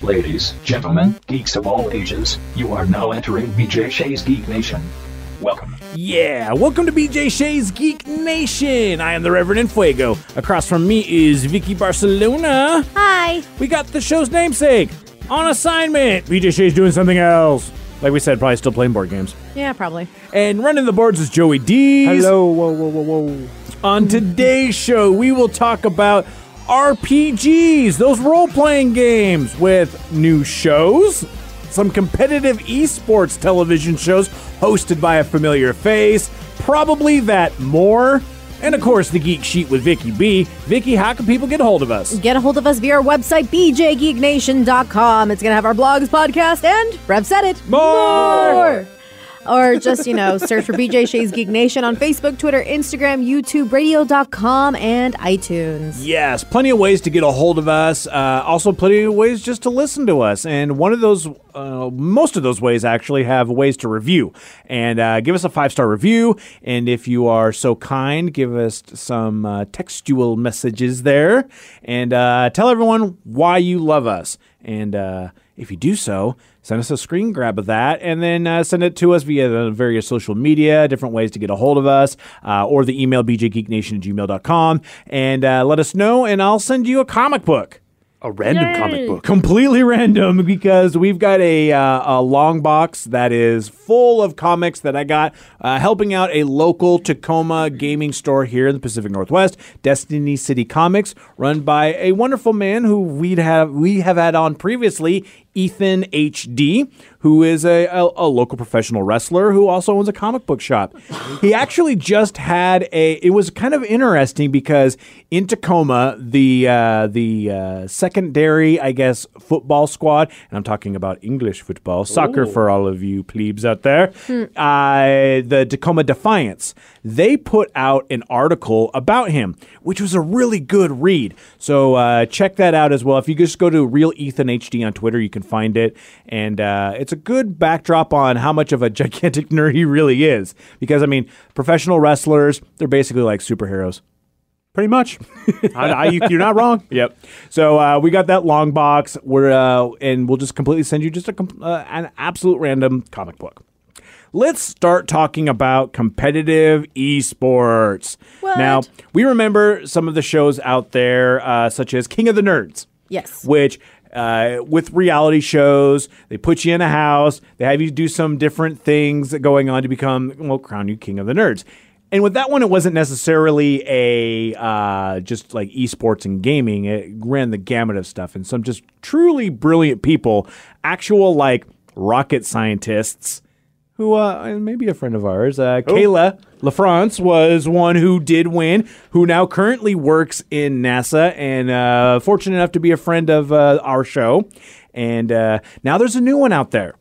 Ladies, gentlemen, geeks of all ages, you are now entering BJ Shea's Geek Nation. Welcome. Yeah, welcome to BJ Shea's Geek Nation. I am the Reverend Infuego. Across from me is Vicky Barcelona. Hi. We got the show's namesake on assignment. BJ Shea's doing something else. Like we said, probably still playing board games. Yeah, probably. And running the boards is Joey D. Hello, whoa, whoa, whoa, whoa. On today's show, we will talk about RPGs, those role playing games, with new shows, some competitive esports television shows hosted by a familiar face, probably that more. And of course, the Geek Sheet with Vicky B. Vicky, how can people get a hold of us? Get a hold of us via our website, bjgeeknation.com. It's going to have our blogs, podcast, and Rev said it. More! Or just, you know, search for BJ Shea's Geek Nation on Facebook, Twitter, Instagram, YouTube, radio.com, and iTunes. Yes, plenty of ways to get a hold of us. Uh, also, plenty of ways just to listen to us. And one of those, uh, most of those ways actually have ways to review. And uh, give us a five star review. And if you are so kind, give us some uh, textual messages there. And uh, tell everyone why you love us. And uh, if you do so, send us a screen grab of that and then uh, send it to us via the various social media, different ways to get a hold of us, uh, or the email bjgeeknation at gmail.com. And uh, let us know, and I'll send you a comic book. A random comic book. Completely random because we've got a, uh, a long box that is full of comics that I got uh, helping out a local Tacoma gaming store here in the Pacific Northwest, Destiny City Comics, run by a wonderful man who we'd have we have had on previously, Ethan HD, who is a, a, a local professional wrestler who also owns a comic book shop. He actually just had a. It was kind of interesting because in Tacoma, the uh, the uh, secondary, I guess, football squad, and I'm talking about English football, soccer for all of you plebes out there, uh, the Tacoma Defiance. They put out an article about him, which was a really good read. So uh, check that out as well. If you just go to Real Ethan HD on Twitter, you can find it, and uh, it's a good backdrop on how much of a gigantic nerd he really is. Because I mean, professional wrestlers, they're basically like superheroes. Pretty much. I, I, you, you're not wrong. Yep. So uh, we got that long box. We're uh, and we'll just completely send you just a uh, an absolute random comic book. Let's start talking about competitive esports. What? Now we remember some of the shows out there, uh, such as King of the Nerds Yes. which uh, with reality shows, they put you in a house, they have you do some different things going on to become, well, crown you king of the nerds. And with that one, it wasn't necessarily a uh, just like esports and gaming. It ran the gamut of stuff, and some just truly brilliant people, actual like rocket scientists who uh, and maybe a friend of ours, uh, Kayla LaFrance, was one who did win, who now currently works in NASA and uh, fortunate enough to be a friend of uh, our show. And uh, now there's a new one out there.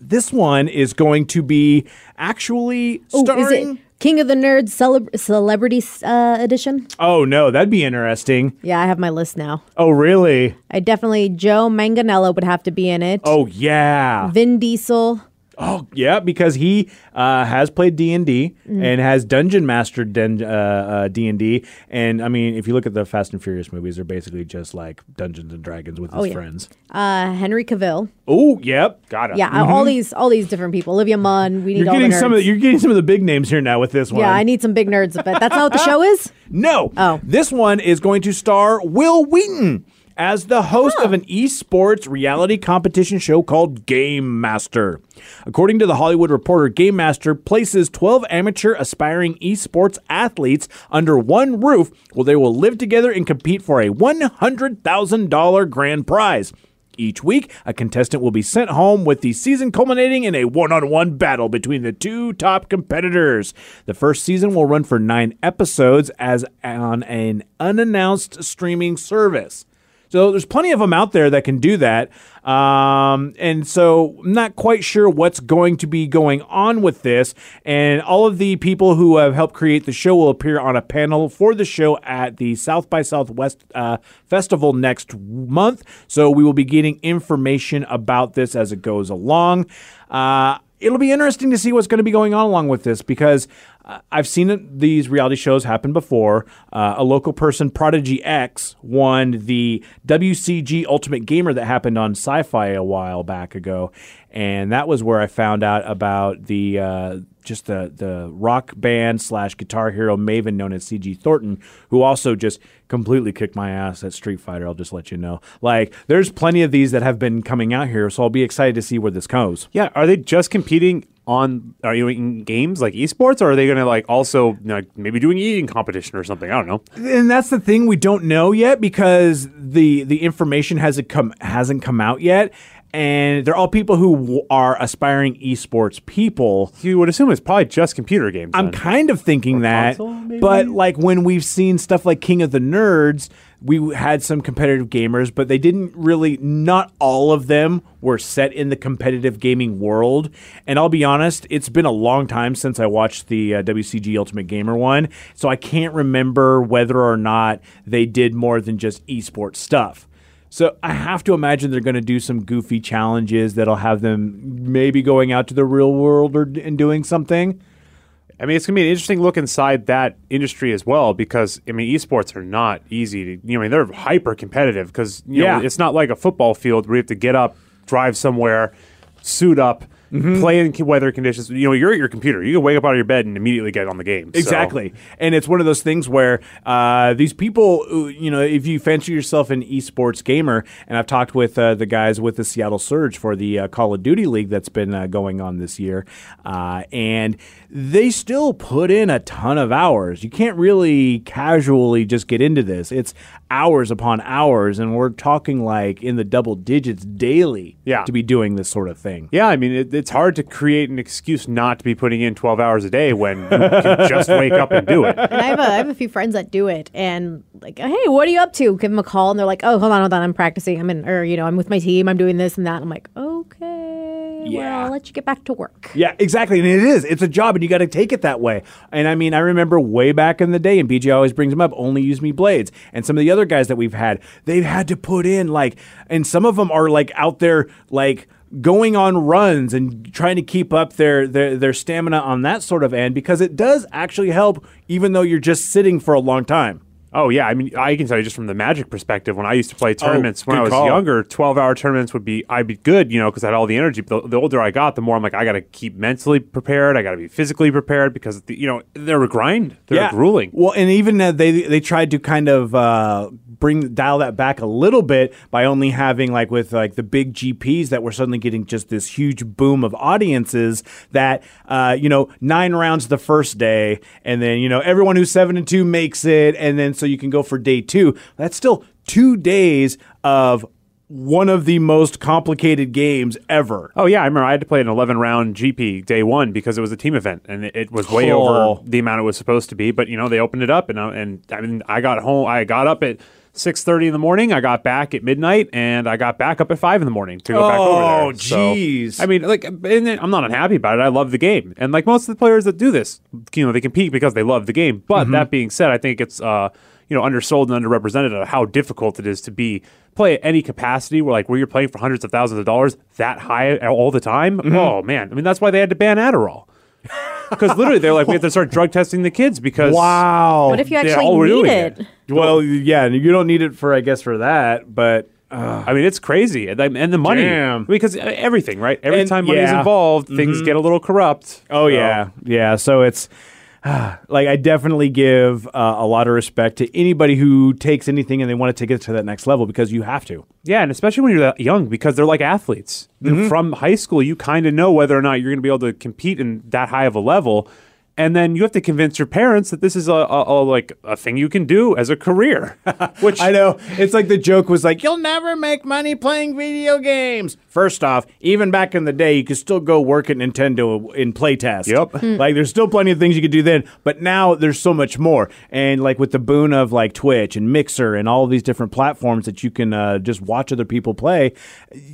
This one is going to be actually Oh, starring. is it King of the Nerds celeb- Celebrity uh, Edition? Oh no, that'd be interesting. Yeah, I have my list now. Oh really? I definitely, Joe Manganiello would have to be in it. Oh yeah. Vin Diesel. Oh yeah, because he uh, has played D and D and has dungeon mastered D and D. And I mean, if you look at the Fast and Furious movies, they're basically just like Dungeons and Dragons with his yeah. friends. Uh, Henry Cavill. Oh yep, got it. Yeah, all these all these different people. Olivia Munn. We need You're all getting some of the, you're getting some of the big names here now with this one. yeah, I need some big nerds, but that's not what the show is. No. Oh. This one is going to star Wil Wheaton as the host of an esports reality competition show called Game Master. According to the Hollywood Reporter, Game Master places 12 amateur aspiring esports athletes under one roof where they will live together and compete for a $100,000 grand prize. Each week, a contestant will be sent home with the season culminating in a one on one battle between the two top competitors. The first season will run for nine episodes as on an unannounced streaming service. So there's plenty of them out there that can do that. Um, and so I'm not quite sure what's going to be going on with this. And all of the people who have helped create the show will appear on a panel for the show at the South by Southwest uh, Festival next month. So we will be getting information about this as it goes along. Uh, it'll be interesting to see what's going to be going on along with this because uh, I've seen these reality shows happen before. Uh, a local person, Prodigy X, won the WCG Ultimate Gamer that happened on Sci Fi a while back ago. And that was where I found out about the. Uh, just the the rock band slash guitar hero maven known as CG Thornton, who also just completely kicked my ass at Street Fighter. I'll just let you know. Like, there's plenty of these that have been coming out here, so I'll be excited to see where this goes. Yeah, are they just competing on are you in games like esports or are they going to like also maybe doing eating competition or something? I don't know. and that's the thing we don't know yet because the the information hasn't come hasn't come out yet and they're all people who w- are aspiring esports people You would assume it's probably just computer games. i'm then. kind of thinking that console, but like when we've seen stuff like king of the nerds we had some competitive gamers but they didn't really not all of them were set in the competitive gaming world and i'll be honest it's been a long time since i watched the uh, wcg ultimate gamer one so i can't remember whether or not they did more than just esports stuff so I have to imagine they're going to do some goofy challenges that'll have them maybe going out to the real world or and doing something. I mean, it's gonna be an interesting look inside that industry as well because I mean, esports are not easy to. You know, I mean, they're hyper competitive because you Yeah. know it's not like a football field where you have to get up, drive somewhere, suit up. Mm-hmm. Play in weather conditions. You know, you're at your computer. You can wake up out of your bed and immediately get on the game. So- Exactly. And it's one of those things where uh, these people, uh, you know, if you fancy yourself an esports gamer, and I've talked with uh, the guys with the Seattle Surge for the uh, Call of Duty League that's been uh, going on this year, uh, and they still put in a ton of hours. You can't really casually just get into this. It's hours upon hours, and we're talking like in the double digits daily Yeah. to be doing this sort of thing. Yeah, I mean, it, it's hard to create an excuse not to be putting in 12 hours a day when you can just wake up and do it. And I have a, I have a few friends that do it, and like, hey, what are you up to? Give them a call, and they're like, oh, hold on, hold on, I'm practicing. I'm in, or you know, I'm with my team. I'm doing this and that. I'm like, okay, Yeah. well, I'll let you get back to work. Yeah, exactly. And it is. It's a job, and you got to take it that way. And I mean, I remember way back in the day, and BJ always brings them up, only use me blades. And some of the other guys that we've had, they've had to put in, like, and some of them are like out there, like, going on runs and trying to keep up their, their their stamina on that sort of end because it does actually help even though you're just sitting for a long time. Oh yeah, I mean, I can tell you just from the Magic perspective. When I used to play tournaments when I was call. younger, twelve-hour tournaments would be I'd be good, you know, because I had all the energy. But the, the older I got, the more I'm like, I got to keep mentally prepared. I got to be physically prepared because the, you know they're a grind. They're grueling. Well, and even uh, they they tried to kind of uh, bring dial that back a little bit by only having like with like the big GPs that were suddenly getting just this huge boom of audiences that uh, you know nine rounds the first day, and then you know everyone who's seven and two makes it, and then so you can go for day two. That's still two days of one of the most complicated games ever. Oh yeah, I remember I had to play an 11 round GP day one because it was a team event and it, it was way Oh. over the amount it was supposed to be. But you know they opened it up and I, and I mean I got home. I got up at 6:30 in the morning. I got back at midnight and I got back up at five in the morning to go back over Oh, there. So, jeez. I mean, like, and I'm not unhappy about it. I love the game, and like most of the players that do this, you know, they compete because they love the game. But that being said, I think it's uh, you know undersold and underrepresented of how difficult it is to be play at any capacity where like where you're playing for hundreds of thousands of dollars that high all the time. Oh man, I mean that's why they had to ban Adderall. Because literally, they're like, we have to start drug testing the kids because Wow. What if you actually all we're need it? it. Well, yeah, you don't need it for, I guess, for that, but uh, I mean, it's crazy, and, and the money Damn. because everything, right? Every And- time money is yeah. involved, things get a little corrupt. oh So- yeah, yeah. So it's like I definitely give uh, a lot of respect to anybody who takes anything and they want to take it to that next level because you have to. Yeah, and especially when you're that young, because they're like athletes. They're From high school, you kind of know whether or not you're going to be able to compete in that high of a level. And then you have to convince your parents that this is a, a, a like a thing you can do as a career. Which I know. It's like the joke was like, you'll never make money playing video games. First off, even back in the day, you could still go work at Nintendo in playtest. Yep. Hmm. Like, there's still plenty of things you could do then, but now there's so much more. And like with the boon of like Twitch and Mixer and all these different platforms that you can uh, just watch other people play,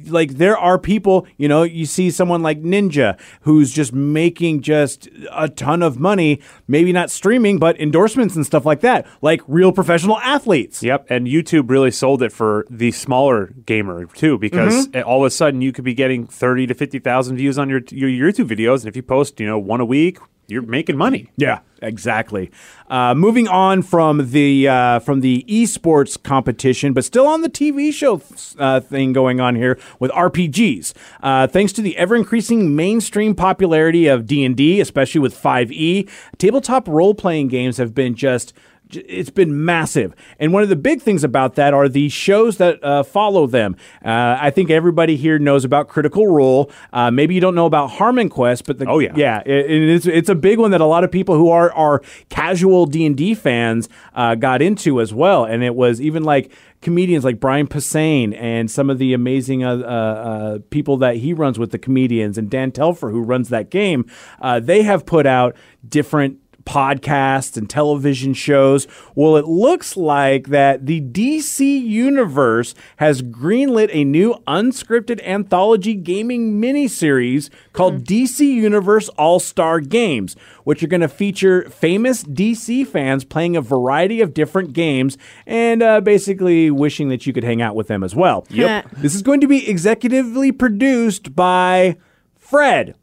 like there are people, you know, you see someone like Ninja who's just making just a ton of money, maybe not streaming, but endorsements and stuff like that, like real professional athletes. Yep, and YouTube really sold it for the smaller gamer too, because Mm-hmm. all of a sudden you could be getting thirty to fifty thousand views on your your YouTube videos, and if you post, you know, one a week, you're making money. Yeah, exactly. Uh, moving on from the uh, from the esports competition, but still on the TV show uh, thing going on here with RPGs. Uh, thanks to the ever increasing mainstream popularity of D and D, especially with Five E, tabletop role playing games have been just it's been massive. And one of the big things about that are the shows that uh, follow them. Uh, I think everybody here knows about Critical Role. Uh, maybe you don't know about Harmon Quest, but the, Oh, yeah. yeah, it, it is, it's a big one that a lot of people who are are casual D and D fans uh, got into as well. And it was even like comedians like Brian Posehn and some of the amazing uh, uh, uh, people that he runs with the comedians and Dan Telfer who runs that game. Uh, they have put out different podcasts and television shows. Well, it looks like that the DC universe has greenlit a new unscripted anthology gaming miniseries called DC Universe All Star Games, which are going to feature famous DC fans playing a variety of different games and uh, basically wishing that you could hang out with them as well. Yep. This is going to be executively produced by Fred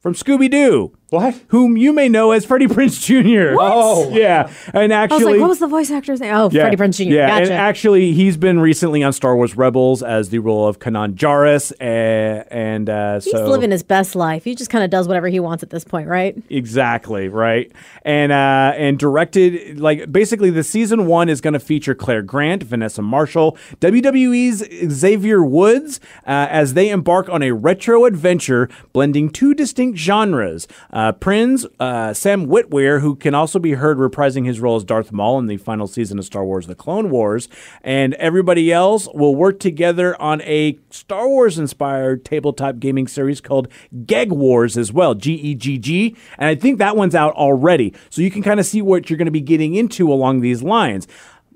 from Scooby Doo. What? Whom you may know as Freddie Prinze Jr. Oh, yeah. And actually, I was like, what was the voice actor's name? Oh, Freddie Prinze Jr. Yeah, and actually, he's been recently on Star Wars Rebels as the role of Kanan Jarrus, uh, and uh, He's so living his best life. He just kind of does whatever he wants at this point, right? Exactly right, and uh, and directed like basically the season one is going to feature Clare Grant, Vanessa Marshall, WWE's Xavier Woods uh, as they embark on a retro adventure blending two distinct genres. Uh, Prinze, uh, Sam Witwer, who can also be heard reprising his role as Darth Maul in the final season of Star Wars: The Clone Wars, and everybody else will work together on a Star Wars inspired tabletop gaming series called Geg Wars as well, G E G G. And I think that one's out already. So you can kind of see what you're going to be getting into along these lines.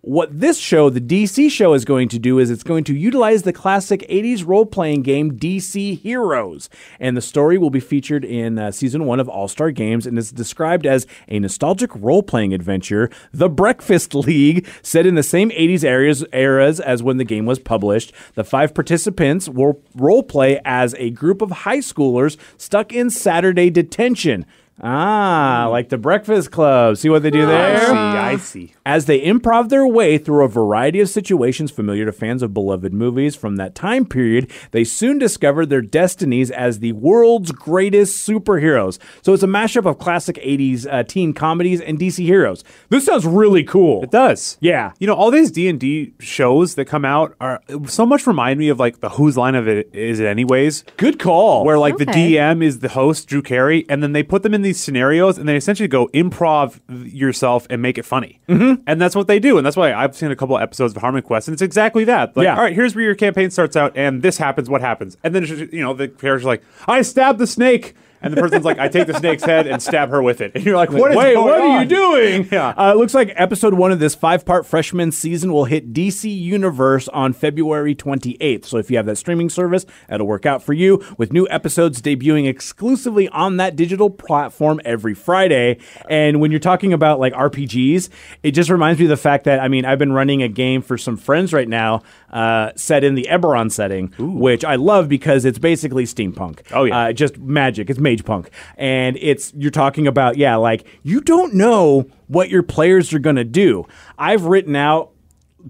What this show, the DC show, is going to do is it's going to utilize the classic 80s role playing game DC Heroes. And the story will be featured in uh, season one of All Star Games and is described as a nostalgic role playing adventure, The Breakfast League, set in the same 80s eras, eras as when the game was published. The five participants will role play as a group of high schoolers stuck in Saturday detention. Ah, like the Breakfast Club. See what they do there? I see. I see. As they improv their way through a variety of situations familiar to fans of beloved movies from that time period, they soon discover their destinies as the world's greatest superheroes. So it's a mashup of classic 80s uh, teen comedies and DC heroes. This sounds really cool. It does. Yeah. You know, all these D and D shows that come out are so much remind me of like the Whose Line of It Is It Anyways, Good call. where like the DM is the host, Drew Carey, and then they put them in these scenarios and they essentially go improv yourself and make it funny. Mm-hmm. And that's what they do. And that's why I've seen a couple of episodes of Harmon Quest, and it's exactly that. Like, Yeah. all right, here's where your campaign starts out, and this happens, what happens? And then, you know, the character's are like, I stabbed the snake. And the person's like, I take the snake's head and stab her with it. And you're like, what is Wait, what are you doing? Yeah. Uh, it looks like episode one of this five part freshman season will hit DC Universe on February 28th. So if you have that streaming service, that'll work out for you with new episodes debuting exclusively on that digital platform every Friday. And when you're talking about like RPGs, it just reminds me of the fact that, I mean, I've been running a game for some friends right now uh, set in the Eberron setting, which I love because it's basically steampunk. Oh, yeah. Uh, just magic. It's mage punk, and it's you're talking about yeah, like you don't know what your players are gonna do. I've written out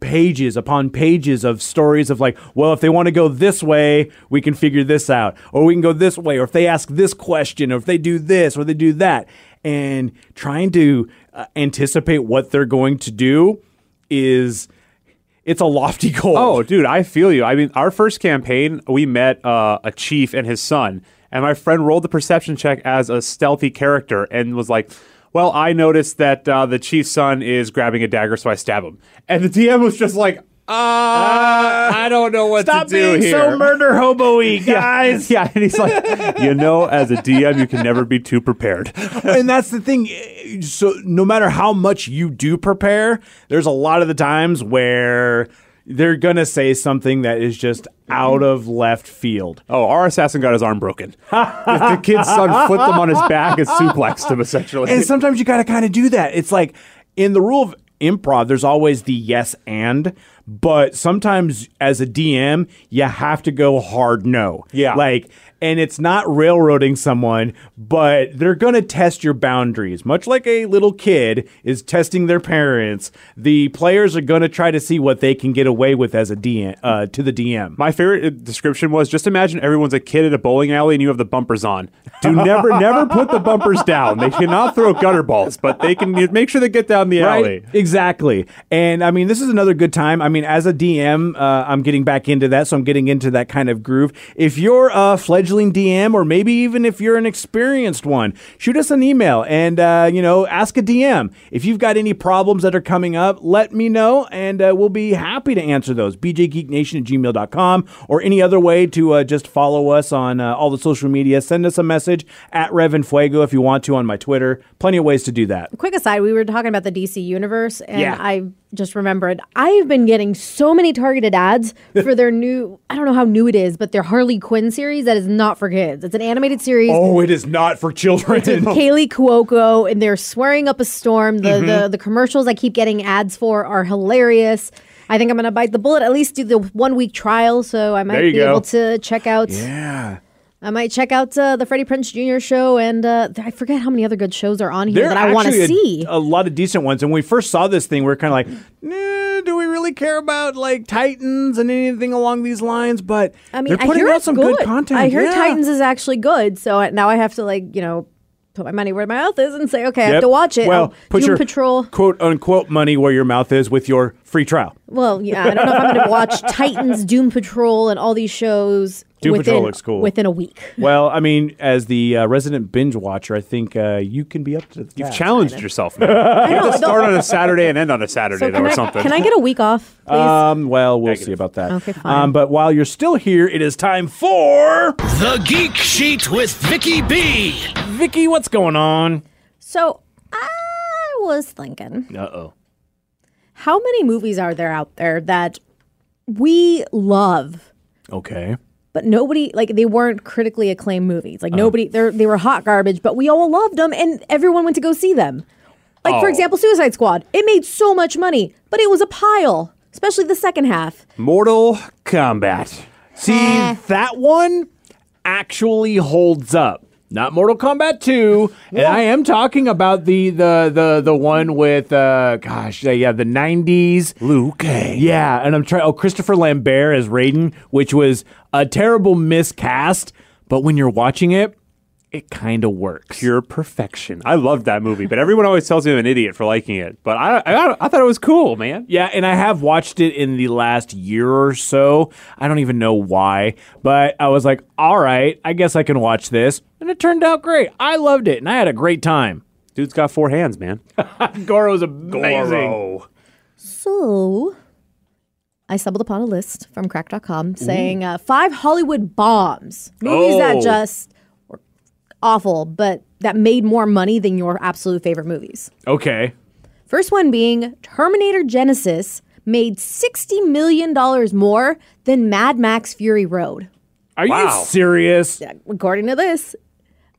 pages upon pages of stories of like, well, if they want to go this way, we can figure this out, or we can go this way, or if they ask this question, or if they do this, or they do that, and trying to uh, anticipate what they're going to do is it's a lofty goal. Oh, dude, I feel you. I mean, our first campaign, we met uh, a chief and his son, and my friend rolled the perception check as a stealthy character and was like, Well, I noticed that uh, the chief's son is grabbing a dagger, so I stab him. And the DM was just like, uh, I don't know what Stop to do being here. so murder hobo-y, Yeah, guys. Yeah, and he's like, you know, as a DM, you can never be too prepared. and that's the thing. So no matter how much you do prepare, there's a lot of the times where they're gonna say something that is just out of left field. Oh, our assassin got his arm broken. the kid's son flipped him on his back and suplexed him, essentially. And sometimes you got to kind of do that. It's like in the rule of improv, there's always the yes and, but sometimes as a DM, you have to go hard no. Yeah. Like, and it's not railroading someone, but they're going to test your boundaries. Much like a little kid is testing their parents, the players are going to try to see what they can get away with as a DM, uh, to the DM. My favorite uh, description was just imagine everyone's a kid at a bowling alley and you have the bumpers on. Do never, never put the bumpers down. They cannot throw gutter balls, but they can make sure they get down the alley. Exactly. And I mean, this is another good time. I mean, as a DM, uh, I'm getting back into that, so I'm getting into that kind of groove. If you're a fledgling DM, or maybe even if you're an experienced one, shoot us an email and, uh, you know, ask a DM. If you've got any problems that are coming up, let me know, and uh, we'll be happy to answer those. BJGeekNation at gmail.com or any other way to uh, just follow us on uh, all the social media. Send us a message at Revan Fuego if you want to on my Twitter. Plenty of ways to do that. Quick aside, we were talking about the DC universe, and Yeah. I just remembered I've been getting so many targeted ads for their new, I don't know how new it is, but their Harley Quinn series that is not for kids. It's an animated series. Oh, it is not for children. It's with Kaley Cuoco, and they're swearing up a storm. The, Mm-hmm. the the commercials I keep getting ads for are hilarious. I think I'm gonna bite the bullet. At least do the one week trial, so I might be go. able to check out. yeah. I might check out uh, the Freddie Prinze Jr. show, and uh, I forget how many other good shows are on here There that I want to see. A, lot of decent ones. And when we first saw this thing, we are kind of like, nah, do we really care about like Titans and anything along these lines? But I mean, they're I putting hear out some good. content. I heard Yeah. Titans is actually good, so now I have to like you know put my money where my mouth is and say, okay, I have to watch it. Well, I'll- put Doom your Patrol. quote unquote money where your mouth is with your free trial. Well, yeah, I don't know if I'm going to watch Titans, Doom Patrol, and all these shows. Doom within, Patrol looks cool. Within a week. Well, I mean, as the uh, resident binge watcher, I think uh, you can be up to the You've task. challenged yourself. now. You have to start on a Saturday and end on a Saturday, So though, or I, something. can I get a week off, please? Um, well, we'll Negative. see about that. Okay, fine. Um, but while you're still here, it is time for The Geek Sheet with Vicky B. Vicky. What's going on? so I was thinking, Uh oh. how many movies are there out there that we love? Okay. But nobody like they weren't critically acclaimed movies. Uh-huh. Like nobody, they they were hot garbage, but we all loved them, and everyone went to go see them. Like for Oh. example, Suicide Squad. It made so much money, but it was a pile, especially the second half. Mortal Kombat. See, that one actually holds up. Not Mortal Kombat 2. And I am talking about the the the the one with uh gosh, yeah, the 90s. Luke. Kang. Yeah, and I'm trying oh Christopher Lambert as Raiden, which was a terrible miscast, but when you're watching it, it kind of works. Pure perfection. I loved that movie, but everyone always tells me I'm an idiot for liking it. But I, I, I thought it was cool, man. Yeah, and I have watched it in the last year or so. I don't even know why, but I was like, all right, I guess I can watch this. And it turned out great. I loved it, and I had a great time. Dude's got four hands, man. Goro's amazing. Goro. So I stumbled upon a list from crack.com saying uh, five Hollywood bombs, movies that Oh. just were awful, but that made more money than your absolute favorite movies. Okay. First one being Terminator Genisys made $60 million more than Mad Max Fury Road. Are Wow. you serious? Yeah, According to this,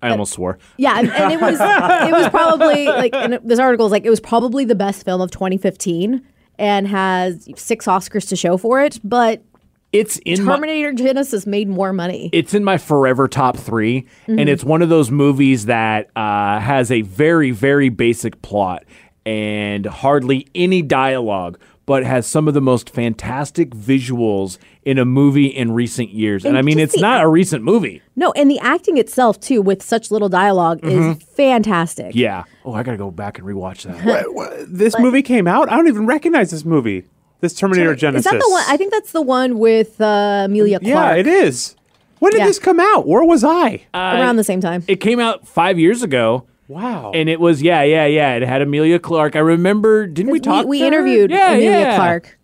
I almost swore. yeah, and, and it was it was probably like and it- this article is like it was probably the best film of 2015 and has six Oscars to show for it, but It's in my, Terminator Genisys made more money. it's in my forever top 3 Mm-hmm. and it's one of those movies that uh, has a very very basic plot and hardly any dialogue but has some of the most fantastic visuals in a movie in recent years and, And i mean it's the- not a recent movie No, and the acting itself too, with such little dialog is fantastic. Mm-hmm. yeah oh i gotta go back and rewatch that What- what- this movie came out? I don't even recognize this movie. This Terminator Is Genisys. that the one? I think that's the one with uh, Emilia Clarke. yeah, it is. When did Yeah. this come out? Where was I? around the same time. it came out five years ago Wow. And it was yeah, yeah, yeah. It had Emilia Clarke. I remember. Didn't we talk? we to her? interviewed yeah, Emilia yeah. Clarke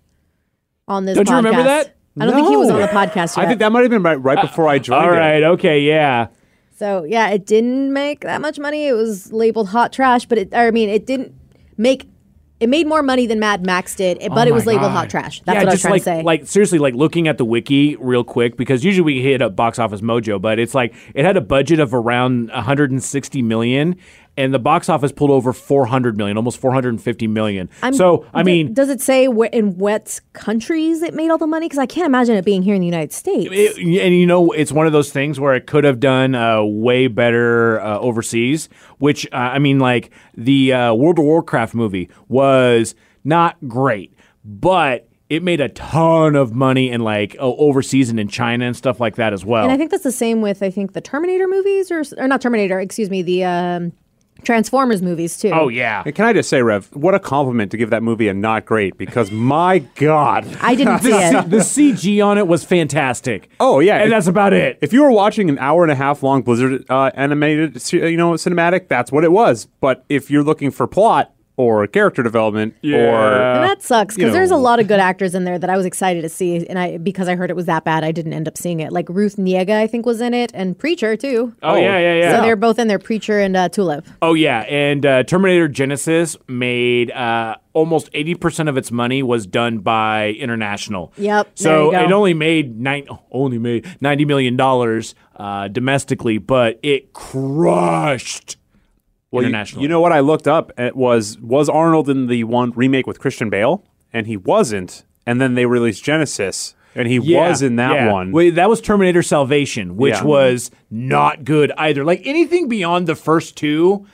on this Don't podcast. you remember that? I don't think he was No. on the podcast yet. I think that might have been right, right before I joined. All it. right. Okay. Yeah. So yeah, it didn't make that much money. It was labeled hot trash, but it, I mean, it didn't make. It made more money than Mad Max did, but oh it Oh was labeled God. hot trash. That's yeah, what I was trying like, to say. Like seriously, like looking at the wiki real quick because usually we hit up Box Office Mojo, but it's like it had a budget of around 160 million, and the box office pulled over 400 million, almost 450 million. I'm- so I mean, does it say in what countries it made all the money? Because I can't imagine it being here in the United States. it- and you know, it's one of those things where it could have done uh, way better uh, overseas. Which uh, I mean, like the uh, World of Warcraft movie was not great, but it made a ton of money in like overseas and in China and stuff like that as well. and I think that's the same with I think the Terminator movies or or not Terminator, excuse me, the um, Transformers movies too. oh yeah, And can I just say, Rev, what a compliment to give that movie a not great because my God. I didn't see it. the CG on it was fantastic. Oh, yeah. and If- that's about it. If you were watching an hour and a half long Blizzard uh, animated, you know, cinematic, that's what it was. But if you're looking for plot or character development or And that sucks you because there's a lot of good actors in there that I was excited to see, and I because I heard it was that bad, I didn't end up seeing it. Like Ruth Negga, I think was in it, and Preacher too. oh yeah, yeah, yeah. So they're both in there, Preacher and uh, Tulip. Oh yeah, and uh, Terminator Genisys made uh, almost eighty percent of its money was done by international. Yep, there So you go. it only made nine, only made ninety million dollars uh, domestically, but it crushed Well, you- internationally. You, know what I looked up? It was was Arnold in the one remake with Christian Bale, and he wasn't. And then they released Genisys, and he Yeah, was in that yeah. one. Wait, that was Terminator Salvation, which Yeah. was not good either. Like anything beyond the first two.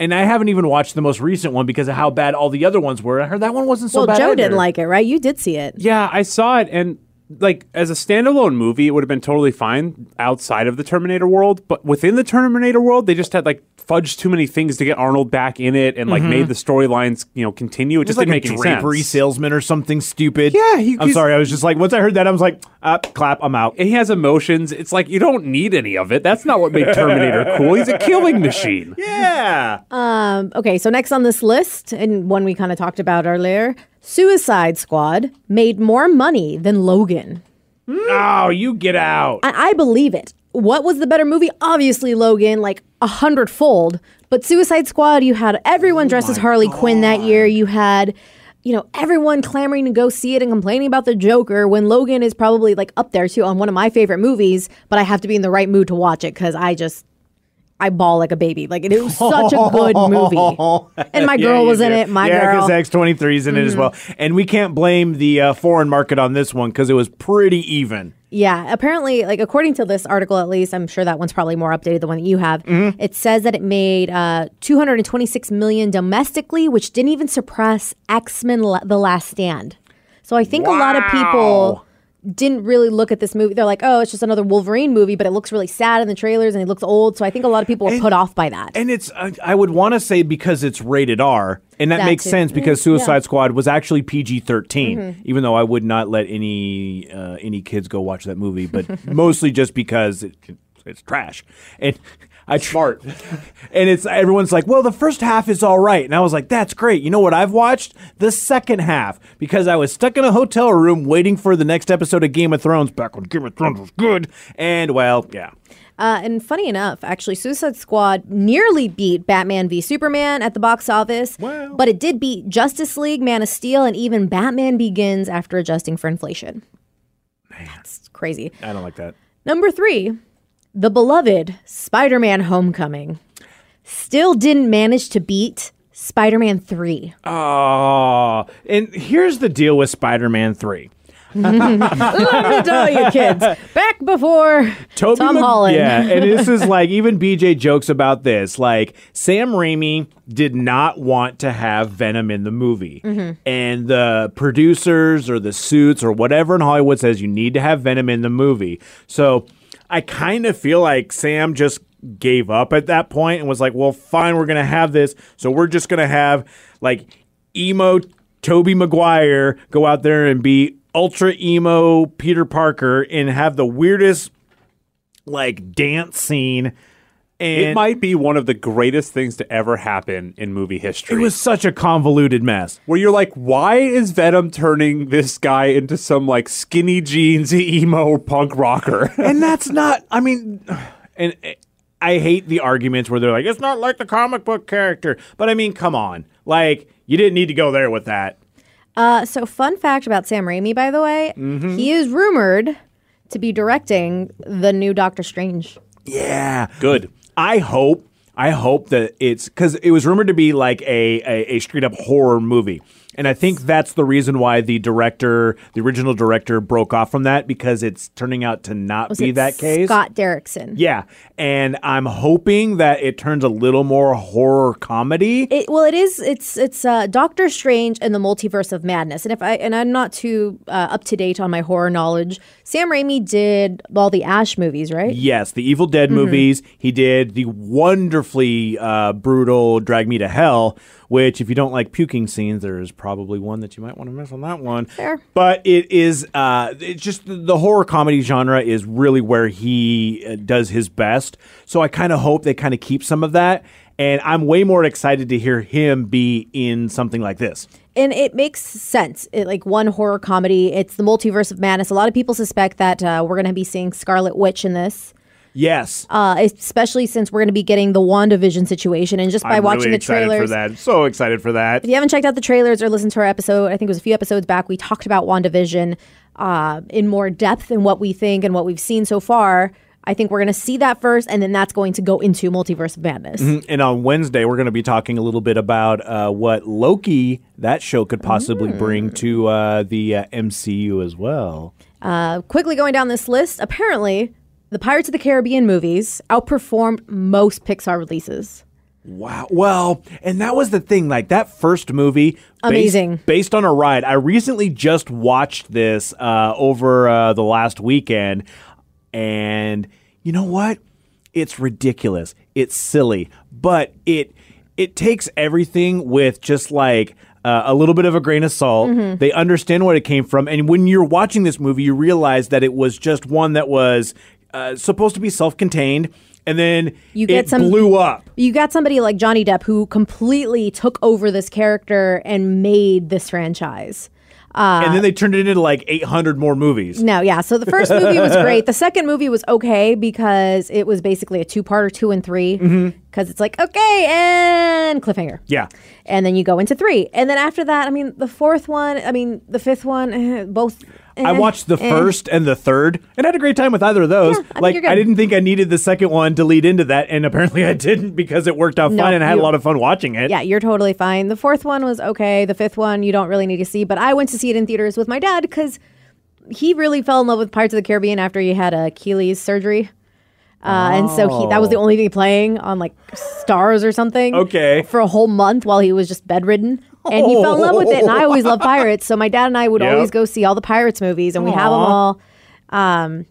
And I haven't even watched the most recent one because of how bad all the other ones were. I heard that one wasn't so bad. well, bad. Joe either. didn't like it, right? You did see it. Yeah, I saw it, and like as a standalone movie, it would have been totally fine outside of the Terminator world. But within the Terminator world, they just had like fudged too many things to get Arnold back in it, and like made the storylines you know continue. It Just just like didn't a make any drapery sense. salesman or something stupid. Yeah, he- I'm sorry. I was just like, once I heard that, I was like, up, clap, I'm out. And he has emotions. It's like you don't need any of it. That's not what made Terminator cool. He's a killing machine. Yeah. Um, okay, so next on this list, and one we kind of talked about earlier, Suicide Squad made more money than Logan. oh, you get out. And I believe it. What was the better movie? Obviously, Logan, like a hundredfold. But Suicide Squad, you had everyone dressed as Harley Quinn that year. You had, you know, everyone clamoring to go see it and complaining about the Joker when Logan is probably like up there too on one of my favorite movies. But I have to be in the right mood to watch it because I just. I bawl like a baby. Like it was such a good movie, and my girl was in it. My yeah, girl. because X23 is in it as well. And we can't blame the uh, foreign market on this one because it was pretty even. Yeah, apparently, like according to this article, at least, I'm sure that one's probably more updated, than the one that you have. Mm-hmm. It says that it made uh, 226 million domestically, which didn't even surpass X Men: The Last Stand. So I think a lot of people didn't really look at this movie. They're like, "Oh, it's just another Wolverine movie," but it looks really sad in the trailers and it looks old. So I think a lot of people were put off by that. And it's, I, I would want to say because it's rated R, and that That makes too. sense because Yeah. Suicide Squad was actually PG 13, even though I would not let any uh, any kids go watch that movie, but mostly just because it, it's trash. And I smart. and it's everyone's like, well, the first half is all right, and I was like, that's great. You know what I've watched? The second half because I was stuck in a hotel room waiting for the next episode of Game of Thrones back when Game of Thrones was good. And well, yeah. Uh, and funny enough, actually, Suicide Squad nearly beat Batman v Superman at the box office, Well. but it did beat Justice League, Man of Steel, and even Batman Begins after adjusting for inflation. Man. That's crazy. I don't like that. Number three, the beloved Spider Man Homecoming still didn't manage to beat Spider Man 3. Oh, and here's the deal with Spider-Man Three. Let me tell you, kids, back before Tobey Tom Mag- Holland. Yeah, and this is like even BJ jokes about this. Like Sam Raimi did not want to have Venom in the movie, mm-hmm. and the producers or the suits or whatever in Hollywood says you need to have Venom in the movie. So I kind of feel like Sam just gave up at that point and was like, "Well, fine, we're gonna have this. So we're just gonna have like emo Tobey Maguire go out there and be." Ultra emo Peter Parker and have the weirdest like dance scene And it might be one of the greatest things to ever happen in movie history. It was such a convoluted mess. where you're like, why is Venom turning this guy into some like skinny jeans emo punk rocker? and that's not i mean and uh, i hate the arguments where they're like it's not like the comic book character but i mean come on like you didn't need to go there with that Uh, so, fun fact about Sam Raimi, by the way, Mm-hmm. he is rumored to be directing the new Doctor Strange. yeah Good. I hope i hope that it's because it was rumored to be like a, a, a straight up horror movie and i think that's the reason why the director the original director broke off from that because it's turning out to not Was be that case Scott Derrickson. yeah and i'm hoping that it turns a little more horror comedy It, well, it is. It's it's uh, Doctor Strange and the Multiverse of Madness. And if I and I'm not too uh, up to date on my horror knowledge, Sam Raimi did all the Ash movies, right? Yes, the Evil Dead Mm-hmm. movies. He did the wonderfully uh, brutal Drag Me to Hell, which, if you don't like puking scenes, there is probably one that you might want to miss on that one. Fair. But it is, uh, it's just the, the horror comedy genre is really where he uh, does his best. So I kind of hope they kind of keep some of that. And I'm way more excited to hear him be in something like this. and it makes sense. It, like one horror comedy. It's the Multiverse of Madness. A lot of people suspect that uh, we're going to be seeing Scarlet Witch in this. Yes. Uh, especially since we're going to be getting the WandaVision situation, and just by I'm watching really the excited trailers, for that. So excited for that. If you haven't checked out the trailers or listened to our episode, I think it was a few episodes back, we talked about WandaVision uh, in more depth and what we think and what we've seen so far. I think we're going to see that first, and then that's going to go into Multiverse of Madness. And on Wednesday, we're going to be talking a little bit about uh, what Loki, that show, could possibly bring to uh, the uh, MCU as well. Uh, quickly going down this list, apparently, the Pirates of the Caribbean movies outperformed most Pixar releases. Wow. Well, and that was the thing. Like that first movie, based- Amazing. based, on a ride. I recently just watched this uh, over uh, the last weekend, and you know what? It's ridiculous. It's silly, but it it takes everything with just like. Uh, a little bit of a grain of salt. Mm-hmm. They understand what it came from, and when you're watching this movie, you realize that it was just one that was uh, supposed to be self-contained, and then You get it some- blew up. You got somebody like Johnny Depp who completely took over this character and made this franchise. and then they turned it into like 800 more movies. No, yeah. So the first movie was great. The second movie was okay because it was basically a two-parter, two and three. Because it's like okay and cliffhanger. Yeah. And then you go into three, and then after that, I mean, the fourth one, I mean, the fifth one, eh, both. I eh, watched the eh. first and the third and had a great time with either of those. Yeah, I think like you're good. I didn't think I needed the second one to lead into that and apparently I didn't because it worked out No, fine and I had you- a lot of fun watching it. Yeah, you're totally fine. The fourth one was okay. The fifth one, you don't really need to see, but I went to see it in theaters with my dad because he really fell in love with Pirates of the Caribbean after he had a Achilles surgery. Uh, And so he that was the only thing playing on like stars or something. Okay. For a whole month while he was just bedridden. And he fell in love with it. And I always loved pirates. So my dad and I would Yep. always go see all the Pirates movies and we have them Aw. all. Um,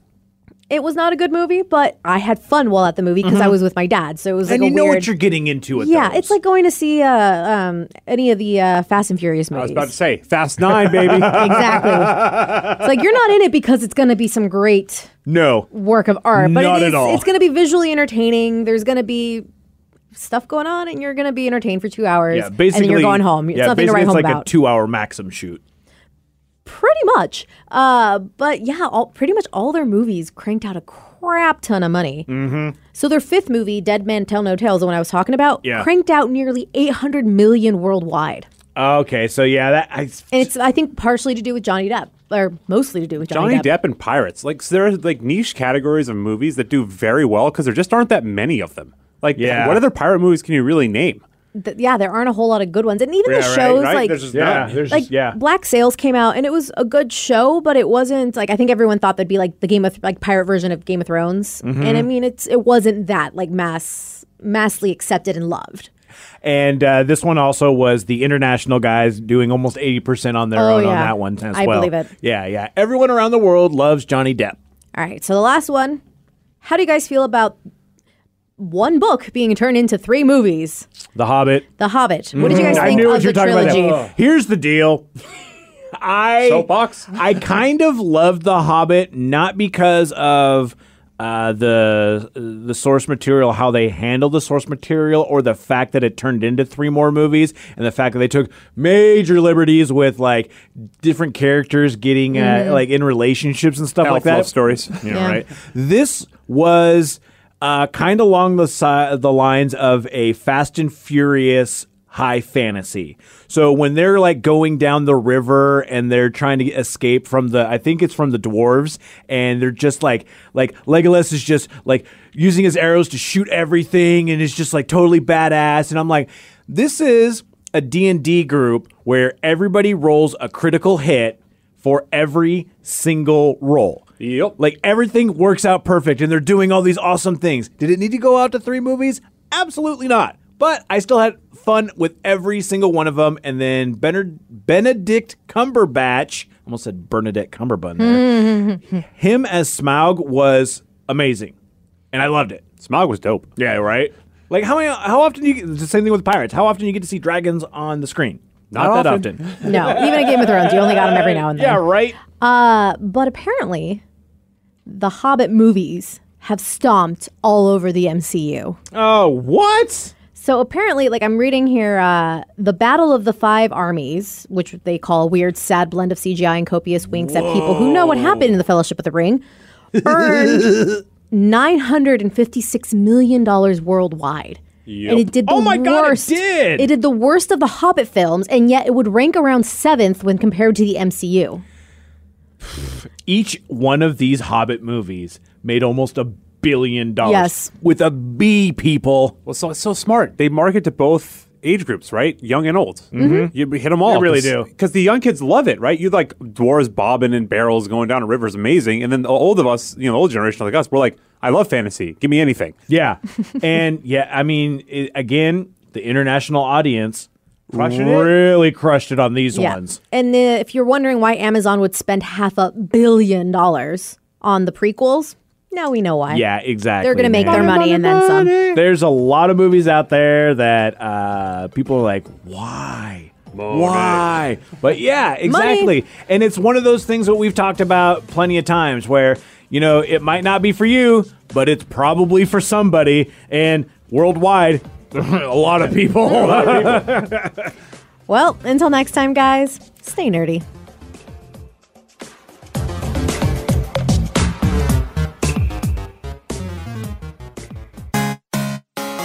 it was not a good movie, but I had fun while at the movie because I was with my dad. So it was like Mm-hmm. you a know weird, what you're getting into yeah, those. it's like going to see uh, um, any of the uh, Fast and Furious movies. I was about to say Fast Nine, baby. exactly. it's like you're not in it because it's going to be some great no. work of art, but Not it at all. it's going to be visually entertaining. There's going to be stuff going on, and you're going to be entertained for two hours. Yeah, basically and then you're going home. It's yeah, nothing to write home it's like about. a 2-hour Maxim shoot. Pretty much. Uh, but yeah, all, pretty much all their movies cranked out a crap ton of money. Mm-hmm. So their fifth movie, Dead Man Tell No Tales, the one I was talking about, Yeah. cranked out nearly 800 million worldwide. Okay, so yeah, that I And it's, I think, partially to do with Johnny Depp, or mostly to do with Johnny, Johnny Depp and pirates. Like so there are like niche categories of movies that do very well because there just aren't that many of them. Like, Yeah. what other pirate movies can you really name? Th- yeah, there aren't a whole lot of good ones. And even Yeah, the shows, right? like, There's just yeah, there's like just, yeah. Black Sails came out and it was a good show, but it wasn't like I think everyone thought that'd be like the Game of like pirate version of Game of Thrones. Mm-hmm. And I mean it's it wasn't that like mass massly accepted and loved. And uh, this one also was the international guys doing almost 80% on their Oh, own on that one as I well. believe it. Yeah, yeah. Everyone around the world loves Johnny Depp. All right, so the last one. How do you guys feel about one book being turned into three movies? The Hobbit. The Hobbit. What did you guys Mm-hmm. I think knew of what you the were talking trilogy? about. that. Here's the deal. I Soapbox? I kind of loved The Hobbit not because of uh, the the source material, how they handled the source material, or the fact that it turned into three more movies, and the fact that they took major liberties with like different characters getting uh, like in relationships and stuff Elf like that. love stories. Yeah, Yeah. right. This was uh, kind of along the si- the lines of a Fast and Furious high fantasy. So when they're like going down the river and they're trying to escape from the I think it's from the dwarves and they're just like like Legolas is just like using his arrows to shoot everything and is just like totally badass and I'm like this is a D&D group where everybody rolls a critical hit for every single roll. Yep. Like everything works out perfect and they're doing all these awesome things. Did it need to go out to three movies? Absolutely not. But I still had fun with every single one of them. And then Benedict Cumberbatch, almost said Bernadette Cumberbun there. Him as Smaug was amazing. And I loved it. Smaug was dope. Yeah, right? Like how many, how often do you get the same thing with pirates. How often do you get to see dragons on the screen? Not, Not that often. often. No, even in Game of Thrones, you only got them every now and then. Yeah, right? Uh, But apparently, the Hobbit movies have stomped all over the MCU. Oh, what? So apparently, like I'm reading here, uh, the Battle of the Five Armies, which they call a weird, sad blend of CGI and copious winks at people who know what happened in the Fellowship of the Ring, earned nine hundred and fifty-six million dollars worldwide. And it did the Oh my God, it worst. did! It did the worst of the Hobbit films, and yet it would rank around seventh when compared to the MCU. each one of these Hobbit movies made almost a billion dollars. Yes. With a B, people. Well, so it's so smart. They market to both age groups, right? Young and old. Mm-hmm. You hit them all. They really do. Because the young kids love it, right? You like dwarves bobbing in barrels going down a river is amazing. And then the old of us, you know, old generation like us, we're like, I love fantasy. Give me anything. Yeah. and yeah, I mean, it, again, the international audience really crushed it on these Yeah. ones. And uh, if you're wondering why Amazon would spend half a billion dollars on the prequels, now we know why. Yeah, exactly. They're going to make man. their money and then some. There's a lot of movies out there that uh, people are like, why? Why? But yeah, exactly. And it's one of those things that we've talked about plenty of times where, you know, it might not be for you, but it's probably for somebody. And worldwide, a lot of people. Well, until next time, guys, stay nerdy.